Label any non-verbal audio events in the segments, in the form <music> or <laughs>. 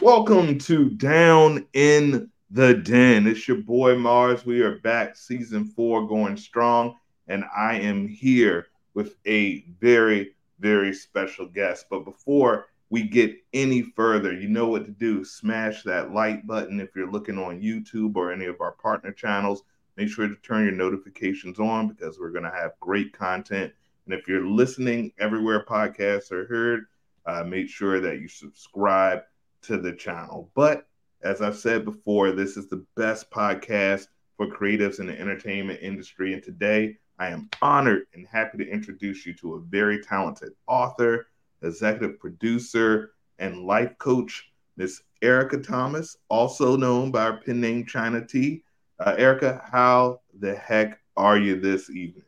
Welcome to Down in the Den. It's your boy Mars. We are back, season four, going strong, and I am here with a very, very special guest. But before we get any further, you know what to do. Smash that like button if you're looking on YouTube or any of our partner channels. Make sure to turn your notifications on because we're going to have great content. And if you're listening everywhere podcasts are heard, uh, make sure that you subscribe to the channel. But as I've said before, this is the best podcast for creatives in the entertainment industry. And today I am honored and happy to introduce you to a very talented author, executive producer, and life coach, Miss Erica Thomas, also known by her pen name China T. Uh, Erica, how the heck are you this evening?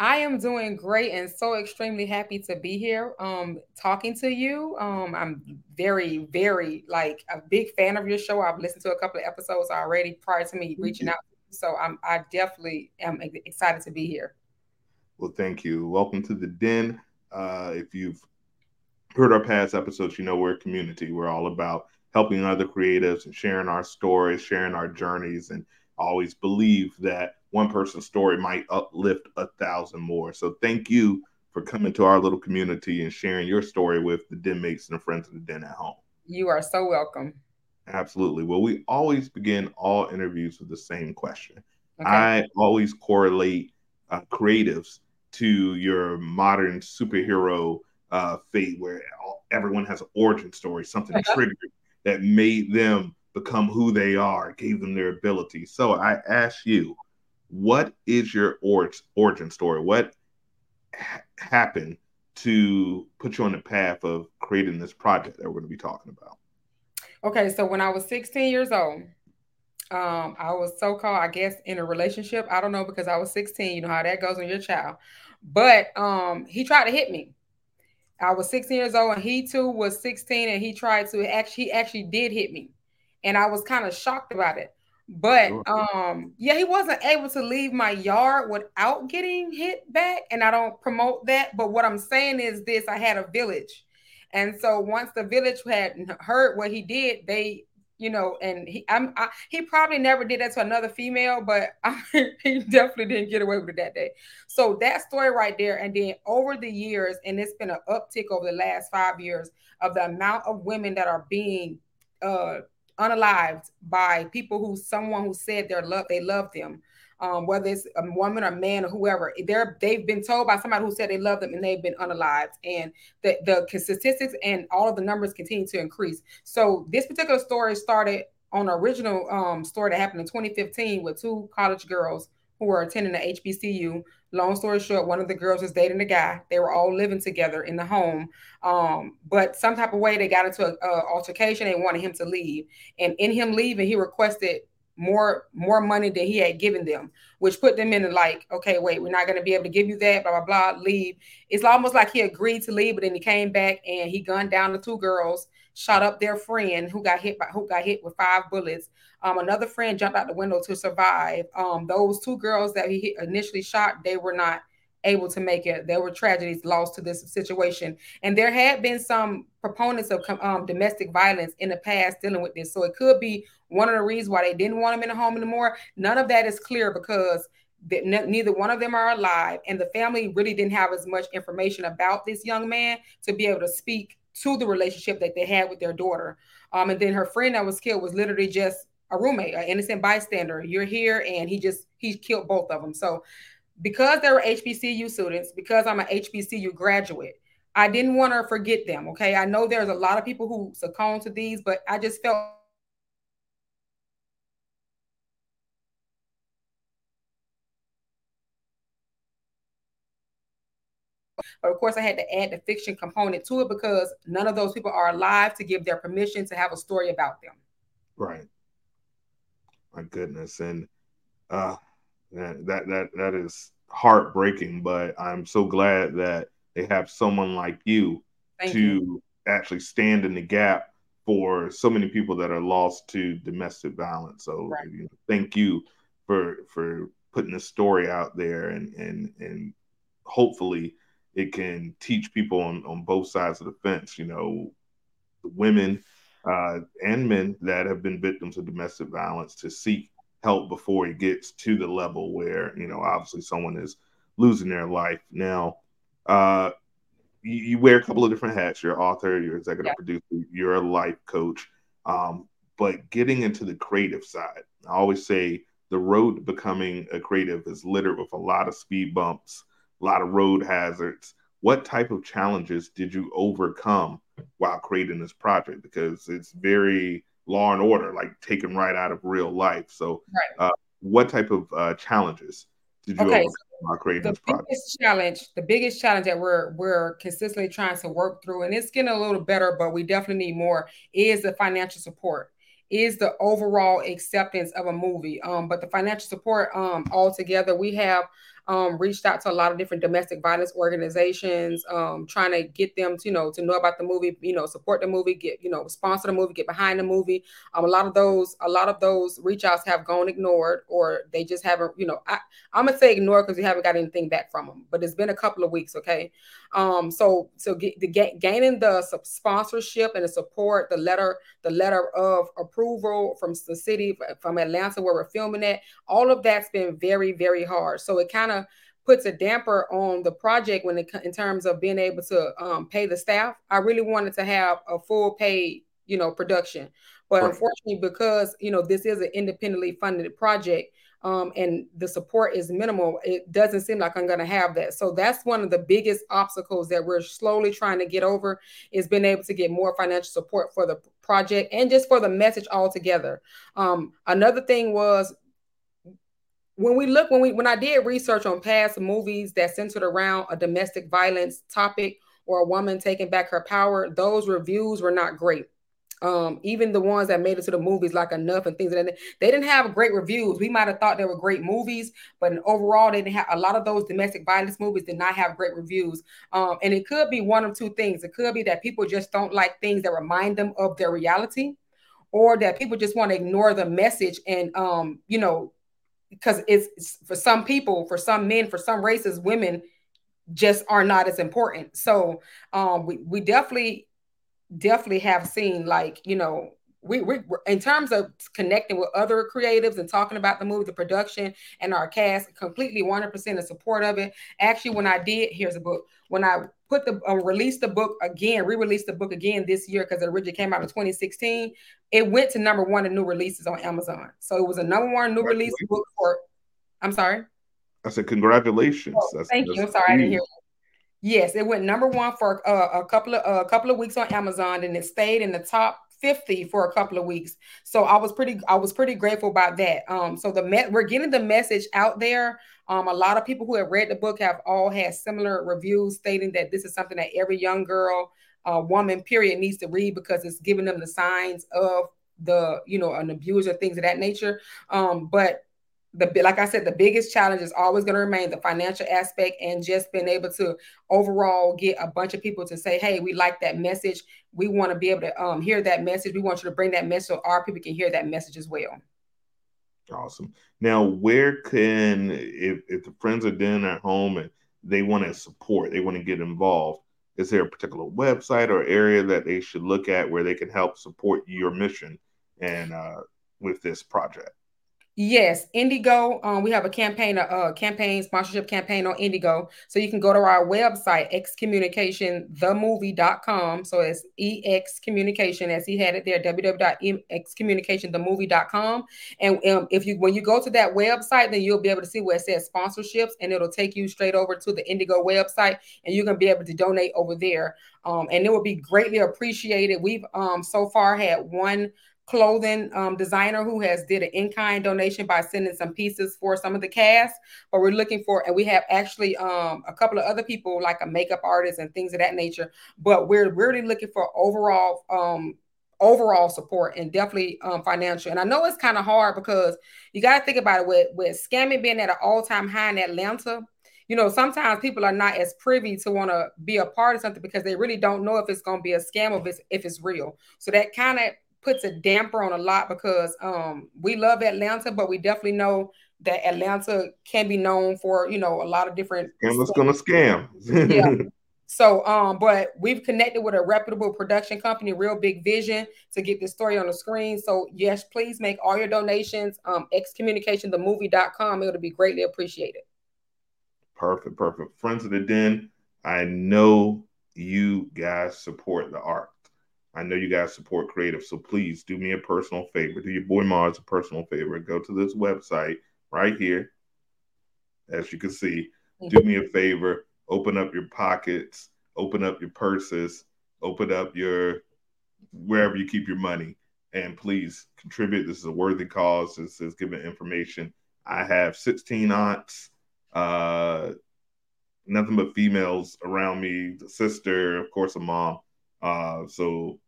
I am doing great and so extremely happy to be here um talking to you. Um I'm very very like a big fan of your show. I've listened to a couple of episodes already prior to me reaching out. So I'm I definitely am excited to be here. Well, thank you. Welcome to the den. Uh if you've heard our past episodes, you know we're a community. We're all about helping other creatives and sharing our stories, sharing our journeys and always believe that one person's story might uplift a thousand more. So thank you for coming to our little community and sharing your story with the den mates and the friends of the den at home. You are so welcome. Absolutely. Well, we always begin all interviews with the same question. Okay. I always correlate uh, creatives to your modern superhero uh, fate, where everyone has an origin story, something <laughs> uh-huh. triggered that made them become who they are, gave them their ability. So I ask you, what is your origin story? What ha- happened to put you on the path of creating this project that we're going to be talking about? Okay, so when I was 16 years old, um, I was so called, I guess, in a relationship. I don't know because I was 16. You know how that goes when you're a child. But um, he tried to hit me. I was 16 years old, and he too was 16, and he tried to actually, he actually did hit me, and I was kind of shocked about it. But um, yeah, he wasn't able to leave my yard without getting hit back, and I don't promote that. But what I'm saying is this: I had a village, and so once the village had heard what he did, they, you know, and he, I'm, I, he probably never did that to another female, but <laughs> I, he definitely didn't get away with it that day. So that story right there, and then over the years, and it's been an uptick over the last five years of the amount of women that are being uh unalived by people who someone who said their love they love them. Um, whether it's a woman or man or whoever they're they've been told by somebody who said they love them and they've been unalived. And the, the statistics and all of the numbers continue to increase. So this particular story started on an original um, story that happened in 2015 with two college girls who were attending the HBCU. Long story short, one of the girls was dating a guy. They were all living together in the home. Um, but some type of way they got into an altercation. They wanted him to leave. And in him leaving, he requested more more money than he had given them, which put them in like, okay, wait, we're not to be able to give you that, blah, blah, blah, leave. It's almost like he agreed to leave, but then he came back and he gunned down the two girls, shot up their friend who got hit by who got hit with five bullets. Um, another friend jumped out the window to survive. Um, those two girls that he initially shot, they were not able to make it. There were tragedies lost to this situation, and there had been some proponents of um, domestic violence in the past dealing with this. So it could be one of the reasons why they didn't want him in the home anymore. None of that is clear because neither one of them are alive, and the family really didn't have as much information about this young man to be able to speak to the relationship that they had with their daughter. Um, and then her friend that was killed was literally just a roommate, an innocent bystander. You're here, and he just he killed both of them. So because they were HBCU students, because I'm an HBCU graduate, I didn't want to forget them. Okay, I know there's a lot of people who succumb to these, but I just felt But of course, I had to add the fiction component to it because none of those people are alive to give their permission to have a story about them. Right my goodness, and uh, that that that is heartbreaking. But I'm so glad that they have someone like you Thank to you. actually stand in the gap for so many people that are lost to domestic violence. So right. you know, thank you for for putting the story out there and and and hopefully it can teach people on, on both sides of the fence, you know, the women uh, and men that have been victims of domestic violence to seek help before it gets to the level where you know obviously someone is losing their life. Now, uh, you, you, wear a couple of different hats. You're author, you're executive yeah. producer, you're a life coach. Um, but getting into the creative side, I always say the road to becoming a creative is littered with a lot of speed bumps, a lot of road hazards. What type of challenges did you overcome while creating this project? Because it's very law and order, like taken right out of real life. So, right. uh, what type of uh, challenges did you okay, overcome the this project? biggest challenge, the biggest challenge that we're we're consistently trying to work through, and it's getting a little better, but we definitely need more, is the financial support is the overall acceptance of a movie. Um, but the financial support um, altogether, we have um, reached out to a lot of different domestic violence organizations, um, trying to get them to you know to know about the movie, you know, support the movie, get you know sponsor the movie, get behind the movie. Um, a lot of those, a lot of those reach outs have gone ignored, or they just haven't. You know, I, I'm gonna say ignored because we haven't got anything back from them. But it's been a couple of weeks, okay. Um, so so get, the, gaining the sponsorship and the support, the letter, the letter of approval from the city from Atlanta where we're filming at, all of that's been very very hard. So it kind of puts a damper on the project when it in terms of being able to um, pay the staff. I really wanted to have a full paid, you know, production, but right. unfortunately, because you know this is an independently funded project, um, and the support is minimal, it doesn't seem like I'm going to have that. So that's one of the biggest obstacles that we're slowly trying to get over is being able to get more financial support for the project and just for the message altogether. Um, another thing was when we look when we when I did research on past movies that centered around a domestic violence topic or a woman taking back her power, those reviews were not great. Um, even the ones that made it to the movies, like Enough and things like that, they didn't have great reviews. We might have thought they were great movies, but overall, they didn't have a lot of those domestic violence movies did not have great reviews. Um, and it could be one of two things. It could be that people just don't like things that remind them of their reality, or that people just want to ignore the message and um, you know, because it's, for some people, for some men, for some races, women just are not as important. So um, we we definitely definitely have seen like you know we, we in terms of connecting with other creatives and talking about the movie, the production, and our cast, completely 100% in support of it. Actually, when I did, here's a book. When I put the uh, released the book again, re-released the book again this year because it originally came out in 2016. It went to number one in new releases on Amazon. So it was a number one new release book for. I'm sorry. I said congratulations. Oh, that's, thank that's you. I'm sorry, huge. I didn't hear. Yes, it went number one for uh, a couple of a uh, couple of weeks on Amazon, and it stayed in the top 50 for a couple of weeks. So I was pretty I was pretty grateful about that. Um, so the me- we're getting the message out there. Um, a lot of people who have read the book have all had similar reviews stating that this is something that every young girl, uh, woman, period, needs to read because it's giving them the signs of the you know an abuser, things of that nature. Um, but the like I said, the biggest challenge is always going to remain the financial aspect and just being able to overall get a bunch of people to say, "Hey, we like that message. We want to be able to um, hear that message. We want you to bring that message so our people can hear that message as well." Awesome. Now, where can if if the friends are doing at home and they want to support, they want to get involved, is there a particular website or area that they should look at where they can help support your mission and uh, with this project? Yes, Indiegogo. Um, we have a campaign, a, campaign sponsorship campaign on Indiegogo. So you can go to our website, excommunicationthemovie.com. So it's EX Communication, as he had it there, www.excommunicationthemovie.com. And um, if you when you go to that website, then you'll be able to see where it says sponsorships, and it'll take you straight over to the Indigo website, and you can be able to donate over there. Um, and it will be greatly appreciated. We've um so far had one clothing um, designer who has did an in-kind donation by sending some pieces for some of the cast. But we're looking for and we have actually um, a couple of other people like a makeup artist and things of that nature. But we're really looking for overall um, overall support and definitely um, financial. And i know it's kind of hard because you got to think about it with with scamming being at an all-time high in atlanta you know, sometimes people are not as privy to want to be a part of something because they really don't know if it's going to be a scam or if it's, if it's real. So that kind of puts a damper on a lot because um, we love Atlanta, but we definitely know that Atlanta can be known for you know a lot of different. Scammer's gonna scam. yeah. <laughs> So, um, but we've connected with a reputable production company, Real Big Vision, to get this story on the screen. So, yes, please make all your donations. Um, excommunicationthemovie.com. It'll be greatly appreciated. Perfect, perfect. Friends of the Den, I know you guys support the art. I know you guys support creative. So please do me a personal favor. Do your boy Mars a personal favor. Go to this website right here. As you can see, do me a favor open up your pockets, open up your purses, open up your wherever you keep your money, and please contribute. This is a worthy cause. This is giving information. I have 16 aunts, uh, nothing but females around me, sister, of course, a mom. Uh, so,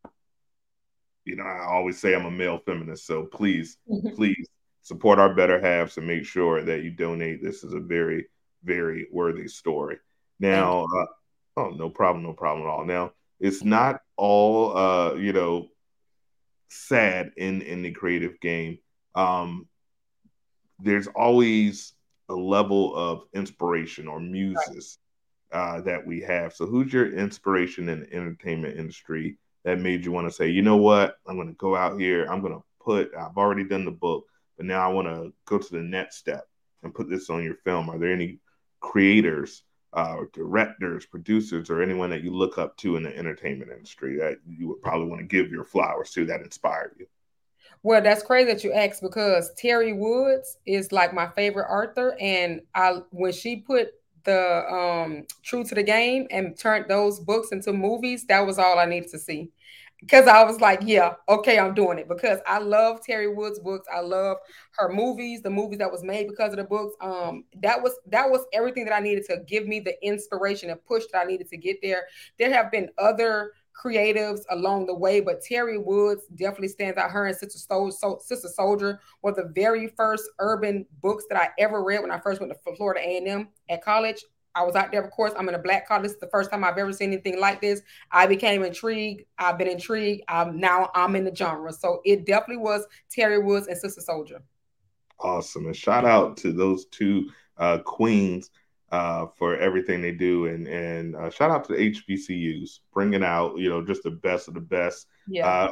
you know, I always say I'm a male feminist. So please, mm-hmm. please support our better halves and make sure that you donate. This is a very, very worthy story. Now, uh, oh, no problem, no problem at all. Now, it's not all, uh, you know, sad in in the creative game. Um, there's always a level of inspiration or muses uh, that we have. So, who's your inspiration in the entertainment industry that made you want to say, you know what, I'm going to go out here, I'm going to put, I've already done the book, but now I want to go to the next step and put this on your film? Are there any creators uh, directors, producers, or anyone that you look up to in the entertainment industry that you would probably want to give your flowers to that inspired you? Well, that's crazy that you asked because Teri Woods is like my favorite author, and I when she put the um True to the Game and turned those books into movies, that was all I needed to see because I was like, yeah, okay, I'm doing it because I love Teri Woods books. I love her movies, the movies that was made because of the books. Um, that was that was everything that I needed to give me the inspiration and push that I needed to get there. There have been other creatives along the way, but Teri Woods definitely stands out. Her and Sister, Sol- Sister Souljah were the very first urban books that I ever read when I first went to Florida A&M at college. I was out there, of course. I'm in a black car. This is the first time I've ever seen anything like this. I became intrigued. I've been intrigued. Um, now I'm in the genre. So it definitely was Teri Woods and Sister Souljah. Awesome. And shout out to those two uh, queens uh, for everything they do. And and uh, shout out to the HBCUs, bringing out, you know, just the best of the best. Yeah. Uh,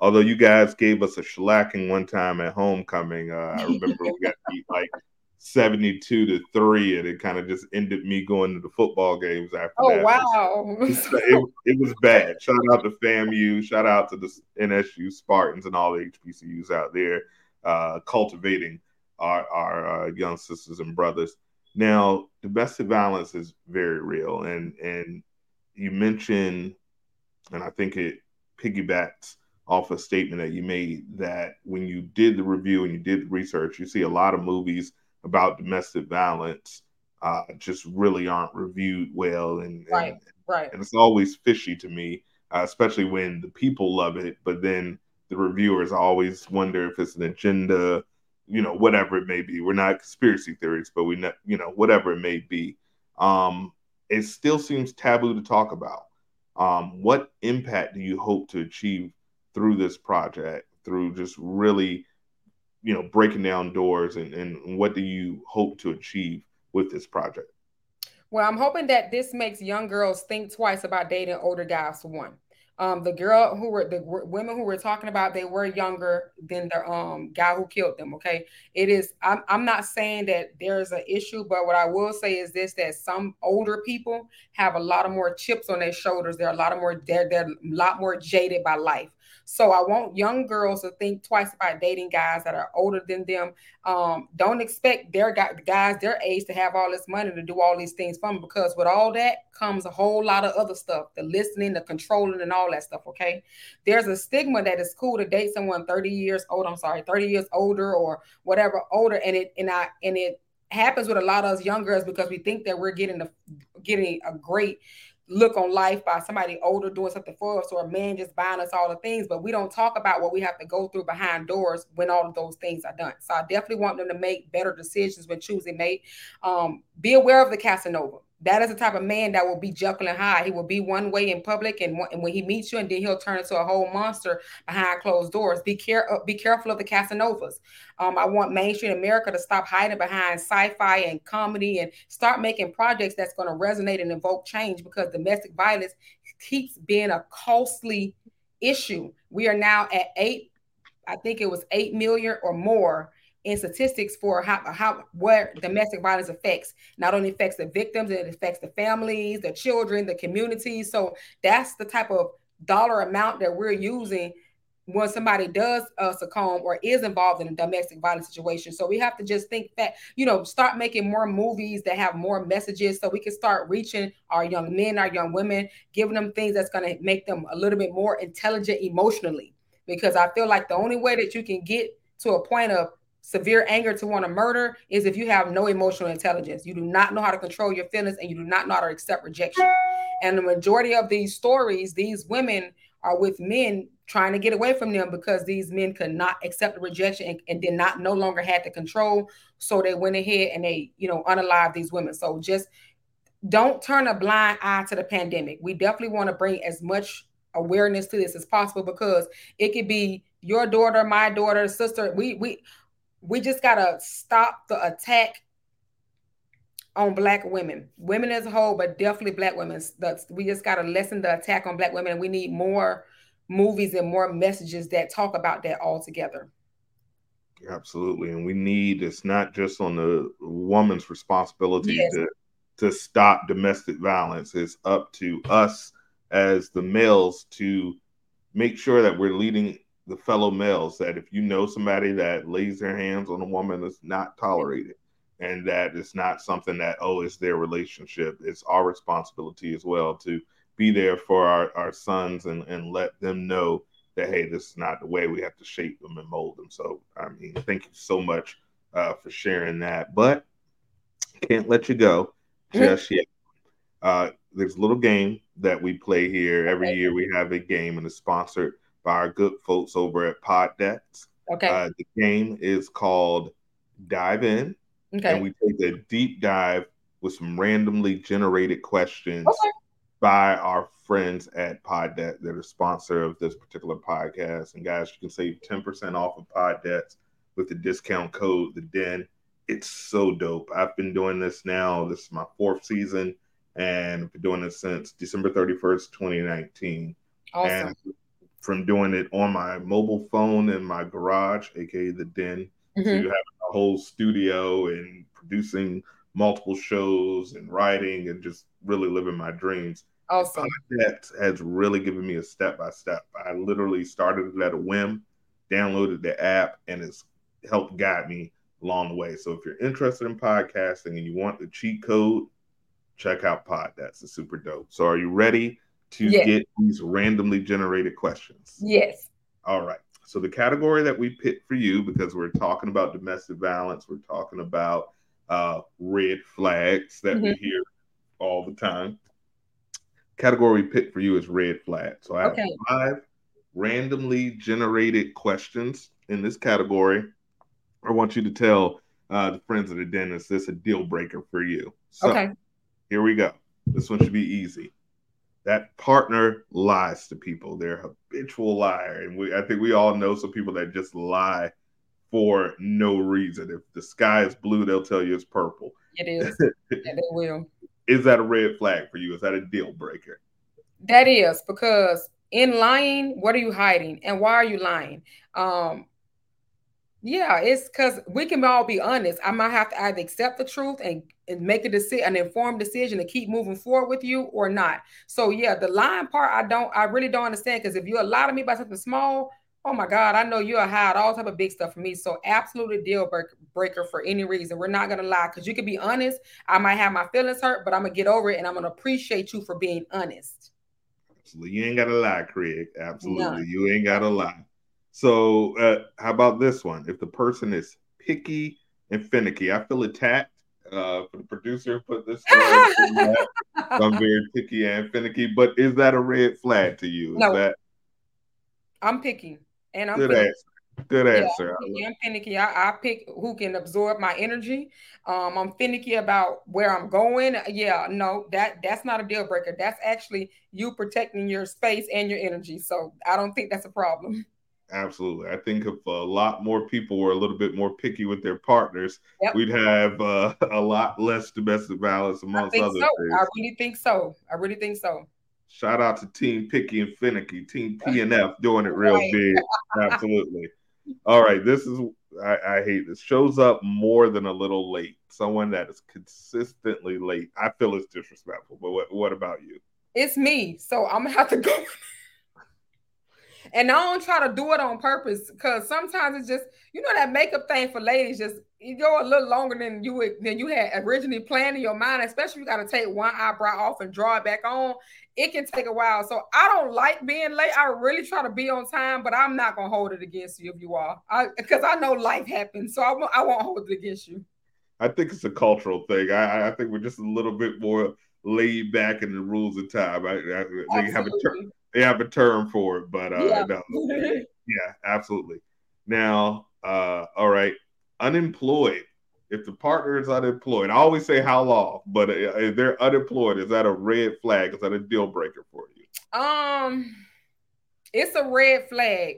although you guys gave us a shellacking one time at homecoming, uh, I remember we got beat like 72 to 3 and it kind of just ended me going to the football games after oh, that. wow. It, it, was bad. Shout out to FAMU, shout out to the NSU Spartans and all the HBCUs out there uh, cultivating our, our uh, young sisters and brothers. Now, domestic violence is very real and and you mentioned and I think it piggybacks off a statement that you made that when you did the review and you did the research, you see a lot of movies about domestic violence uh, just really aren't reviewed well, and right, and, right, and it's always fishy to me, uh, especially when the people love it, but then the reviewers always wonder if it's an agenda, you know, whatever it may be. We're not conspiracy theories, but we, ne- you know, whatever it may be. Um, it still seems taboo to talk about. Um, what impact do you hope to achieve through this project? Through just really you know breaking down doors and, and what do you hope to achieve with this project well i'm hoping that this makes young girls think twice about dating older guys one um, the girl who were the w- women who were talking about they were younger than the um, guy who killed them okay? It is I'm, I'm not saying that there's an issue but what i will say is this that some older people have a lot of more chips on their shoulders. They're a lot of more they're, they're a lot more jaded by life so I want young girls to think twice about dating guys that are older than them. Um, don't expect their guys their age to have all this money to do all these things for them because with all that comes a whole lot of other stuff, the listening, the controlling, and all that stuff. Okay. There's a stigma that it's cool to date someone 30 years old. I'm sorry, 30 years older or whatever older. And it and I and it happens with a lot of us young girls because we think that we're getting the getting a great look on life by somebody older doing something for us or a man just buying us all the things, but we don't talk about what we have to go through behind doors when all of those things are done. So I definitely want them to make better decisions when choosing mate. Um, be aware of the Casanova. That is the type of man that will be Jekyll and Hyde. He will be one way in public, and, and when he meets you, and then he'll turn into a whole monster behind closed doors. Be care, uh, be careful of the Casanovas. Um, I want mainstream America to stop hiding behind sci-fi and comedy and start making projects that's going to resonate and evoke change because domestic violence keeps being a costly issue. We are now at eight, I think it was eight million or more in statistics for how, how what domestic violence affects not only affects the victims it affects the families the children the communities so that's the type of dollar amount that we're using when somebody does uh, succumb or is involved in a domestic violence situation. So we have to just think that, you know, start making more movies that have more messages so we can start reaching our young men, our young women, giving them things that's going to make them a little bit more intelligent emotionally. Because I feel like the only way that you can get to a point of severe anger to want to murder is if you have no emotional intelligence. You do not know how to control your feelings and you do not know how to accept rejection. And the majority of these stories, these women are with men trying to get away from them because these men could not accept the rejection and, and did not no longer had the control. So they went ahead and they, you know, unalive these women. So just don't turn a blind eye to the pandemic. We definitely want to bring as much awareness to this as possible because it could be your daughter, my daughter, sister. We we we just gotta stop the attack on black women, women as a whole, but definitely black women. That's, we just gotta lessen the attack on black women. And we need more movies and more messages that talk about that altogether. Absolutely, and we need it's not just on the woman's responsibility yes. to to stop domestic violence. It's up to us as the males to make sure that we're leading the fellow males that if you know somebody that lays their hands on a woman, it's not tolerated. And that it's not something that, oh, it's their relationship. It's our responsibility as well to be there for our, our sons and, and let them know that, hey, this is not the way we have to shape them and mold them. So, I mean, thank you so much uh, for sharing that. But can't let you go just yet. Uh, there's a little game that we play here. Every year we have a game and it's sponsored by our good folks over at Poddecks. Okay. Uh, the game is called Dive In. Okay. And we take a deep dive with some randomly generated questions okay. by our friends at Poddeck. They're the sponsor of this particular podcast. And guys, you can save 10% off of Poddecks with the discount code, the Den. It's so dope. I've been doing this now. This is my fourth season, and I've been doing this since December 31st, 2019. Awesome. And from doing it on my mobile phone in my garage, aka the den, mm-hmm. to having a whole studio and producing multiple shows and writing and just really living my dreams. Awesome. That has really given me a step by step. I literally started it at a whim, downloaded the app, and it's helped guide me along the way. So if you're interested in podcasting and you want the cheat code, check out Pod. That's a super dope. So are you ready to yes. get these randomly generated questions? Yes. All right. So the category that we picked for you, because we're talking about domestic violence, we're talking about uh, red flags that mm-hmm. we hear all the time. Category we picked for you is red flag. So I have okay. five randomly generated questions in this category. I want you to tell uh, the friends of the den is this a deal breaker for you? So, okay. Here we go. This one should be easy that partner lies to people. They're a habitual liar. And we I think we all know some people that just lie for no reason. If the sky is blue, they'll tell you it's purple. It is. <laughs> yeah, they will. Is that a red flag for you? Is that a deal breaker? That is because in lying, what are you hiding? And why are you lying? Um, yeah, it's because we can all be honest. I might have to either accept the truth and, and make a decision, an informed decision to keep moving forward with you or not. So yeah, the lying part, I don't, I really don't understand. Because if you lie to me about something small, oh my God, I know you'll hide all type of big stuff from me. So absolutely deal breaker for any reason. We're not gonna lie because you can be honest. I might have my feelings hurt, but I'm gonna get over it and I'm gonna appreciate you for being honest. Absolutely, you ain't gotta lie, Craig. Absolutely, you ain't gotta lie. So, uh, how about this one? If the person is picky and finicky, I feel attacked. Uh, for the producer put this. <laughs> I'm very picky and finicky, but is that a red flag to you? Is no, that... I'm picky, and I'm. Good answer. Good answer. Yeah, I'm finicky. I, I, pick who can absorb my energy. Um, I'm finicky about where I'm going. Yeah, no, that that's not a deal breaker. That's actually you protecting your space and your energy. So I don't think that's a problem. <laughs> Absolutely. I think if a lot more people were a little bit more picky with their partners, yep. we'd have uh, <laughs> a lot less domestic violence amongst other so. things. I really think so. I really think so. Shout out to Team Picky and Finicky, Team <laughs> PNF doing it real right. big. Absolutely. All right. This is, I, I hate this. Shows up more than a little late. Someone that is consistently late. I feel it's disrespectful, but what, what about you? It's me. So I'm going to have to go. <laughs> And I don't try to do it on purpose because sometimes it's just, you know, that makeup thing for ladies just you go a little longer than you would than you had originally planned in your mind, especially if you got to take one eyebrow off and draw it back on. It can take a while. So I don't like being late. I really try to be on time, but I'm not gonna hold it against you if you are. I because I know life happens, so I won't I won't hold it against you. I think it's a cultural thing. I, I think we're just a little bit more laid back in the rules of time. I, I, they have a term they have a term for it, but uh, yeah. no, yeah, absolutely. Now, uh, all right, unemployed. If the partner is unemployed, I always say how long, but uh, if they're unemployed, is that a red flag? Is that a deal breaker for you? Um, it's a red flag.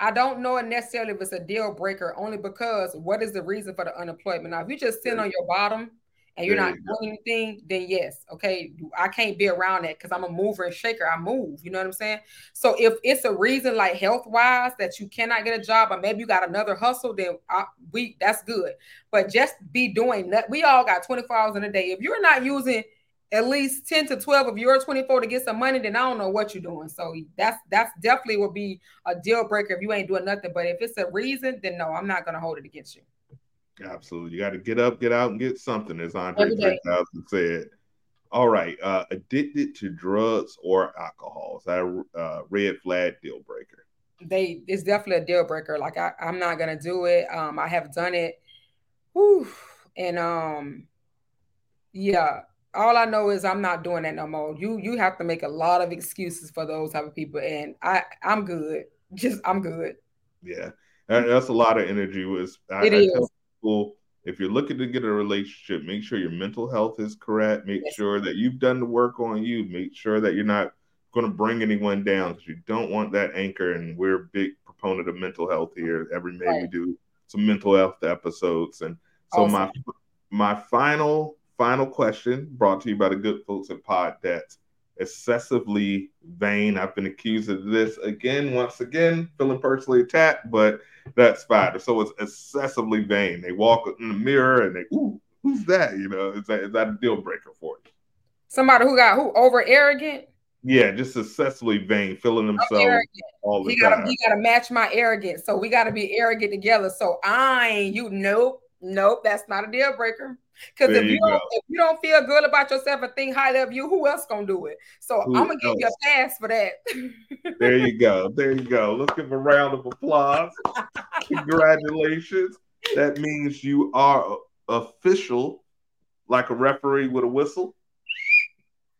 I don't know it necessarily if it's a deal breaker, only because what is the reason for the unemployment? Now, if you just sit on your bottom and you're not doing anything, then yes, okay, I can't be around that because I'm a mover and shaker. I move, you know what I'm saying? So if it's a reason like health wise that you cannot get a job, or maybe you got another hustle, then I, we that's good. But just be doing that. We all got 24 hours in a day. If you're not using at least 10 to 12 of your 24 to get some money, then I don't know what you're doing. So that's that's definitely will be a deal breaker if you ain't doing nothing. But if it's a reason, then no, I'm not gonna hold it against you. Absolutely. You got to get up, get out, and get something, as Andre 3000 said. All right. Uh, addicted to drugs or alcohol. Is that a uh, red flag deal breaker? They it's definitely a deal breaker. Like I, I'm not gonna do it. Um, I have done it. Whew. And um, yeah, all I know is I'm not doing that no more. You you have to make a lot of excuses for those type of people, and I I'm good. <laughs> Just I'm good. Yeah, that's a lot of energy. Was I, it I is people if you're looking to get a relationship, make sure your mental health is correct. Make yes. sure that you've done the work on you. Make sure that you're not going to bring anyone down because you don't want that anchor. And we're a big proponent of mental health here. Every May right. we do some mental health episodes. And so awesome. my my final final question brought to you by the good folks at Poddecks. Excessively vain. I've been accused of this again, once again, feeling personally attacked, but that's fine. So it's excessively vain. They walk in the mirror and they, ooh, who's that? You know, is that is that a deal breaker for you? Somebody who got who over arrogant? Yeah, just excessively vain, feeling themselves all the he gotta, time. He gotta match my arrogance. So we gotta be arrogant together. So I ain't you nope, nope, that's not a deal breaker. Because if you, don't, if you don't feel good about yourself and think highly of you, who else gonna do it? So who I'm gonna else? give you a pass for that. there you go. <laughs> There you go. Let's give a round of applause. Congratulations. That means you are official, like a referee with a whistle.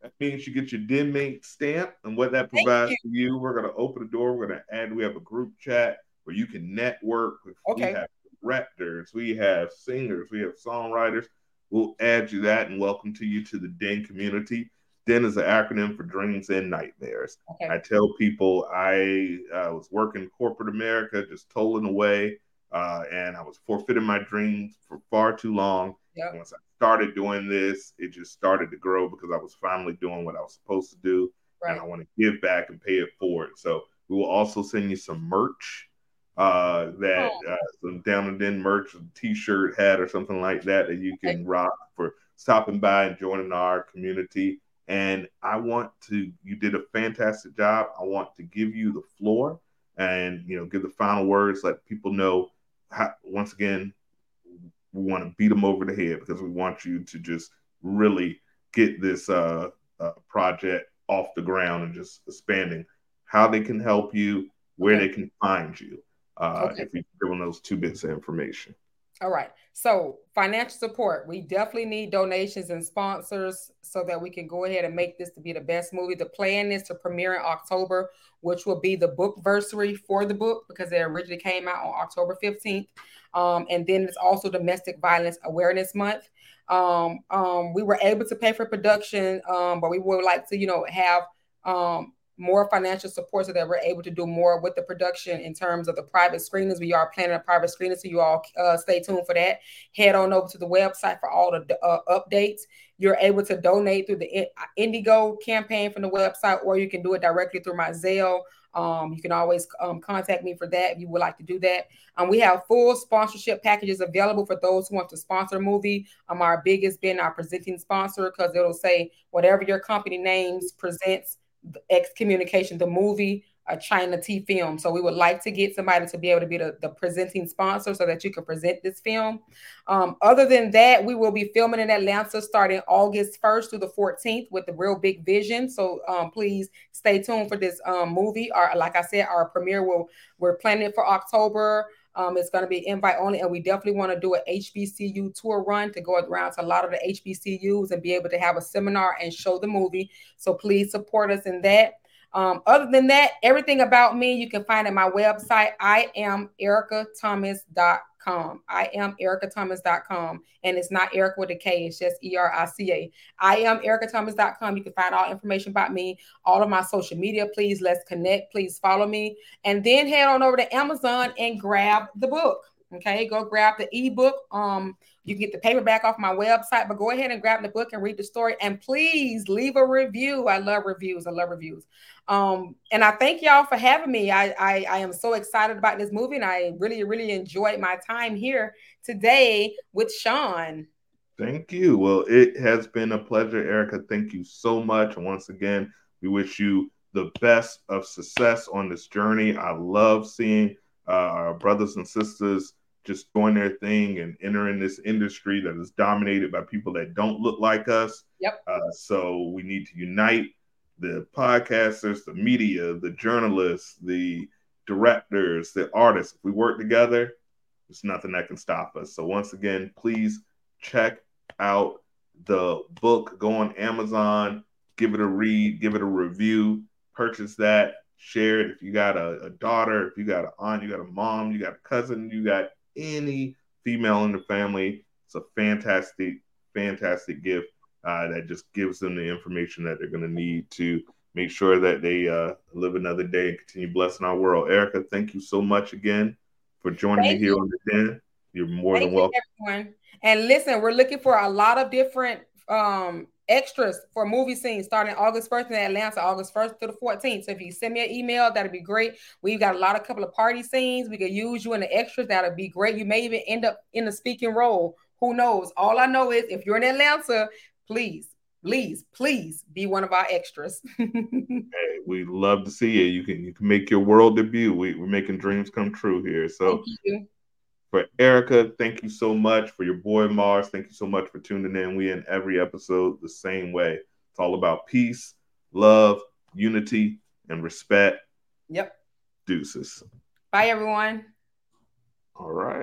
That means you get your den mate stamp, and what that provides you. for you, we're gonna open the door. We're gonna add. We have a group chat where you can network. Okay. We have directors, we have singers, we have songwriters We'll add you that and welcome to you to the Den community. Den is an acronym for Dreams and Nightmares. Okay. I tell people I uh, was working corporate America, just tolling away, uh, and I was forfeiting my dreams for far too long. Yep. Once I started doing this, it just started to grow because I was finally doing what I was supposed to do, right. and I want to give back and pay it forward. So we will also send you some merch uh, that oh. uh, some Down in the Den merch, t-shirt, hat, or something like that that you can rock for stopping by and joining our community. And I want to, you did a fantastic job. I want to give you the floor and, you know, give the final words, let people know how, once again, we want to beat them over the head because we want you to just really get this uh, uh, project off the ground and just expanding how they can help you, where okay. they can find you uh, okay. if you give them those two bits of information. All right. So financial support. We definitely need donations and sponsors so that we can go ahead and make this to be the best movie. The plan is to premiere in October, which will be the book versary for the book because it originally came out on October 15th. Um, and then it's also Domestic Violence Awareness Month. Um, um, we were able to pay for production, um, but we would like to, you know, have um, more financial support so that we're able to do more with the production in terms of the private screenings. We are planning a private screening, so you all uh, stay tuned for that. Head on over to the website for all the uh, updates. You're able to donate through the Indiegogo campaign from the website, or you can do it directly through my Zelle. Um, you can always um, contact me for that if you would like to do that. Um, we have full sponsorship packages available for those who want to sponsor a movie. Um, our biggest being our presenting sponsor because it'll say whatever your company names presents excommunication, the movie, a China T film. So we would like to get somebody to be able to be the, the presenting sponsor so that you can present this film. Um, other than that, we will be filming in Atlanta starting August 1st through the 14th with the Real Big Vision. So um, please stay tuned for this um, movie. Our, like I said, our premiere will we're planning it for October. Um, it's going to be invite only, and we definitely want to do an HBCU tour run to go around to a lot of the HBCUs and be able to have a seminar and show the movie. So please support us in that. Um, other than that, everything about me you can find at my website. I am ericathomas.com ericathomas.com. I am ericathomas.com. And it's not Erica with a K, it's just E R I C A. I am ericathomas.com. You can find all information about me, all of my social media. Please let's connect. Please follow me. And then head on over to Amazon and grab the book. Okay, go grab the ebook. Um, you can get the paperback off my website, but go ahead and grab the book and read the story. And please leave a review. I love reviews. I love reviews. Um, and I thank y'all for having me. I, I, I am so excited about this movie, and I really, really enjoyed my time here today with Shawn. Thank you. Well, it has been a pleasure, Erica. Thank you so much. And once again, we wish you the best of success on this journey. I love seeing uh, our brothers and sisters just doing their thing and entering this industry that is dominated by people that don't look like us. Yep. Uh, so we need to unite the podcasters, the media, the journalists, the directors, the artists. If we work together, there's nothing that can stop us. So once again, please check out the book. Go on Amazon, give it a read, give it a review, purchase that, share it. If you got a, a daughter, if you got an aunt, you got a mom, you got a cousin, you got any female in the family. It's a fantastic, fantastic gift uh, that just gives them the information that they're going to need to make sure that they uh, live another day and continue blessing our world. Erica, thank you so much again for joining thank me here you. on the den. You're more thank than welcome. everyone. And listen, we're looking for a lot of different um, extras for movie scenes starting August 1st in Atlanta, August 1st to the 14th. So if you send me an email, that'd be great. We've got a lot of couple of party scenes. We could use you in the extras. That'd be great. You may even end up in a speaking role. Who knows? All I know is if you're in Atlanta, please, please, please be one of our extras. <laughs> hey, we love to see you. You can you can make your world debut. We, we're making dreams come true here. So for Erica, thank you so much. For your boy Mars, thank you so much for tuning in. We in every episode the same way. It's all about peace, love, unity, and respect. Yep. Deuces. Bye, everyone. All right.